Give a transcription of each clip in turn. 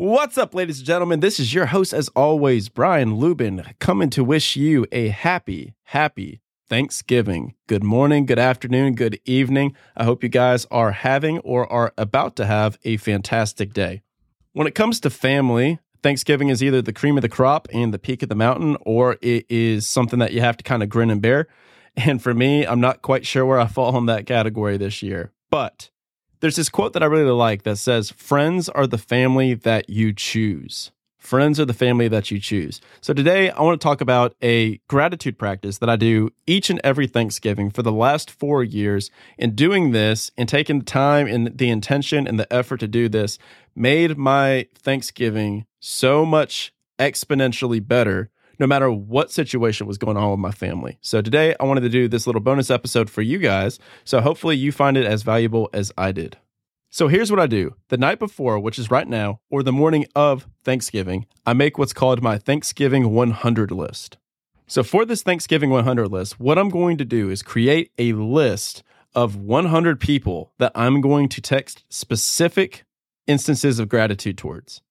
What's up, ladies and gentlemen? This is your host, as always, Brian Luebben, coming to wish you a happy, happy Thanksgiving. Good morning, good afternoon, good evening. I hope you guys are having or are about to have a fantastic day. When it comes to family, Thanksgiving is either the cream of the crop and the peak of the mountain, or it is something that you have to kind of grin and bear. And for me, I'm not quite sure where I fall in that category this year. But there's this quote that I really like that says, Friends are the family that you choose. Friends are the family that you choose. So today I want to talk about a gratitude practice that I do each and every Thanksgiving for the last four years. And doing this and taking the time and the intention and the effort to do this made my Thanksgiving so much exponentially better no matter what situation was going on with my family. So today I wanted to do this little bonus episode for you guys. So hopefully you find it as valuable as I did. So here's what I do. The night before, which is right now, or the morning of Thanksgiving, I make what's called my Thanksgiving 100 list. So for this Thanksgiving 100 list, what I'm going to do is create a list of 100 people that I'm going to text specific instances of gratitude towards.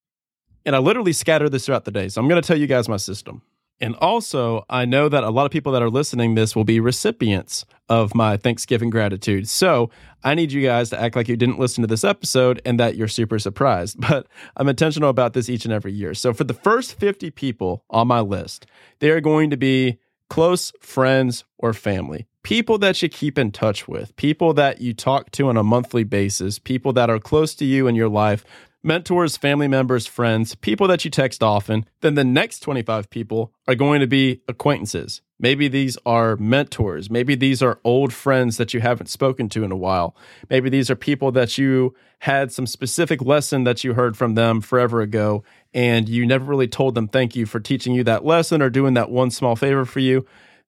And I literally scatter this throughout the day. So I'm going to tell you guys my system. And also, I know that a lot of people that are listening this will be recipients of my Thanksgiving gratitude. So I need you guys to act like you didn't listen to this episode and that you're super surprised. But I'm intentional about this each and every year. So for the first 50 people on my list, they are going to be close friends or family. People that you keep in touch with, people that you talk to on a monthly basis, people that are close to you in your life, mentors, family members, friends, people that you text often, then the next 25 people are going to be acquaintances. Maybe these are mentors. Maybe these are old friends that you haven't spoken to in a while. Maybe these are people that you had some specific lesson that you heard from them forever ago and you never really told them thank you for teaching you that lesson or doing that one small favor for you.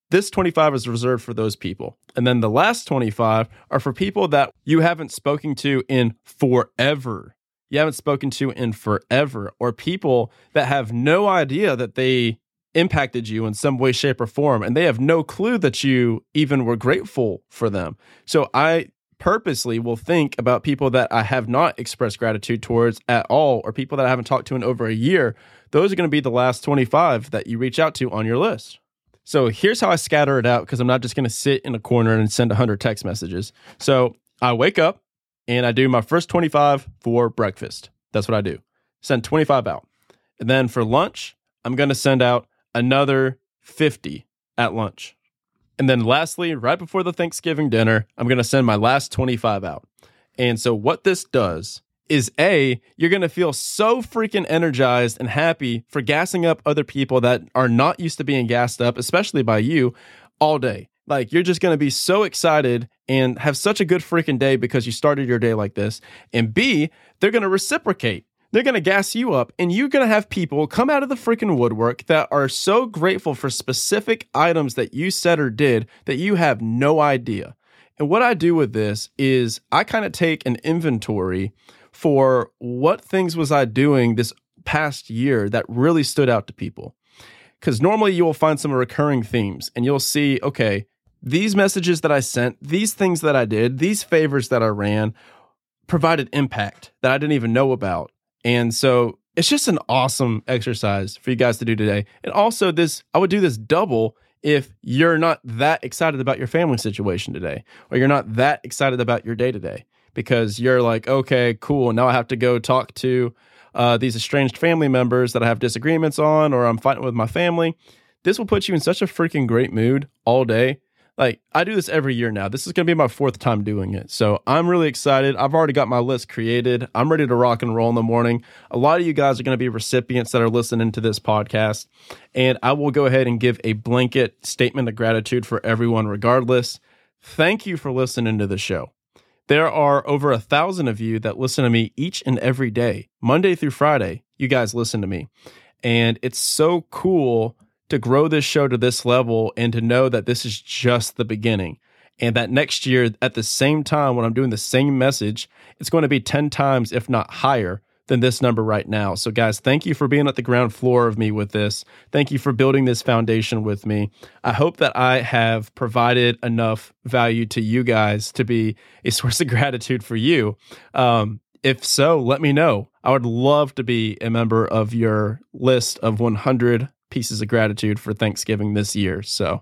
This 25 is reserved for those people. And then the last 25 are for people that you haven't spoken to in forever you haven't spoken to in forever, or people that have no idea that they impacted you in some way, shape, or form, and they have no clue that you even were grateful for them. So I purposely will think about people that I have not expressed gratitude towards at all, or people that I haven't talked to in over a year. Those are going to be the last 25 that you reach out to on your list. So here's how I scatter it out because I'm not just going to sit in a corner and send 100 text messages. So I wake up, and I do my first 25 for breakfast. That's what I do. Send 25 out. And then for lunch, I'm going to send out another 50 at lunch. And then lastly, right before the Thanksgiving dinner, I'm going to send my last 25 out. And so what this does is A, you're going to feel so freaking energized and happy for gassing up other people that are not used to being gassed up, especially by you, all day. Like you're just going to be so excited and have such a good freaking day because you started your day like this. And B, they're going to reciprocate. They're going to gas you up, and you're going to have people come out of the freaking woodwork that are so grateful for specific items that you said or did that you have no idea. And what I do with this is I kind of take an inventory for what things was I doing this past year that really stood out to people. Because normally you will find some recurring themes and you'll see, okay, these messages that I sent, these things that I did, these favors that I ran provided impact that I didn't even know about. And so it's just an awesome exercise for you guys to do today. And also, this, I would do this double if you're not that excited about your family situation today, or you're not that excited about your day today, because you're like, okay, cool. Now I have to go talk to uh, these estranged family members that I have disagreements on, or I'm fighting with my family. This will put you in such a freaking great mood all day like I do this every year now. This is going to be my fourth time doing it. So I'm really excited. I've already got my list created. I'm ready to rock and roll in the morning. A lot of you guys are going to be recipients that are listening to this podcast. And I will go ahead and give a blanket statement of gratitude for everyone, regardless. Thank you for listening to the show. There are over a thousand of you that listen to me each and every day, Monday through Friday. You guys listen to me. And it's so cool to grow this show to this level and to know that this is just the beginning. And that next year, at the same time, when I'm doing the same message, it's going to be 10 times, if not higher, than this number right now. So, guys, thank you for being at the ground floor of me with this. Thank you for building this foundation with me. I hope that I have provided enough value to you guys to be a source of gratitude for you. Um, if so, let me know. I would love to be a member of your list of 100 pieces of gratitude for Thanksgiving this year. So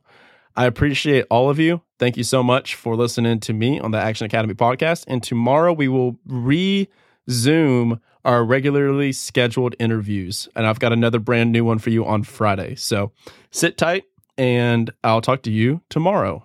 I appreciate all of you. Thank you so much for listening to me on the Action Academy podcast. And tomorrow we will resume our regularly scheduled interviews. And I've got another brand new one for you on Friday. So sit tight and I'll talk to you tomorrow.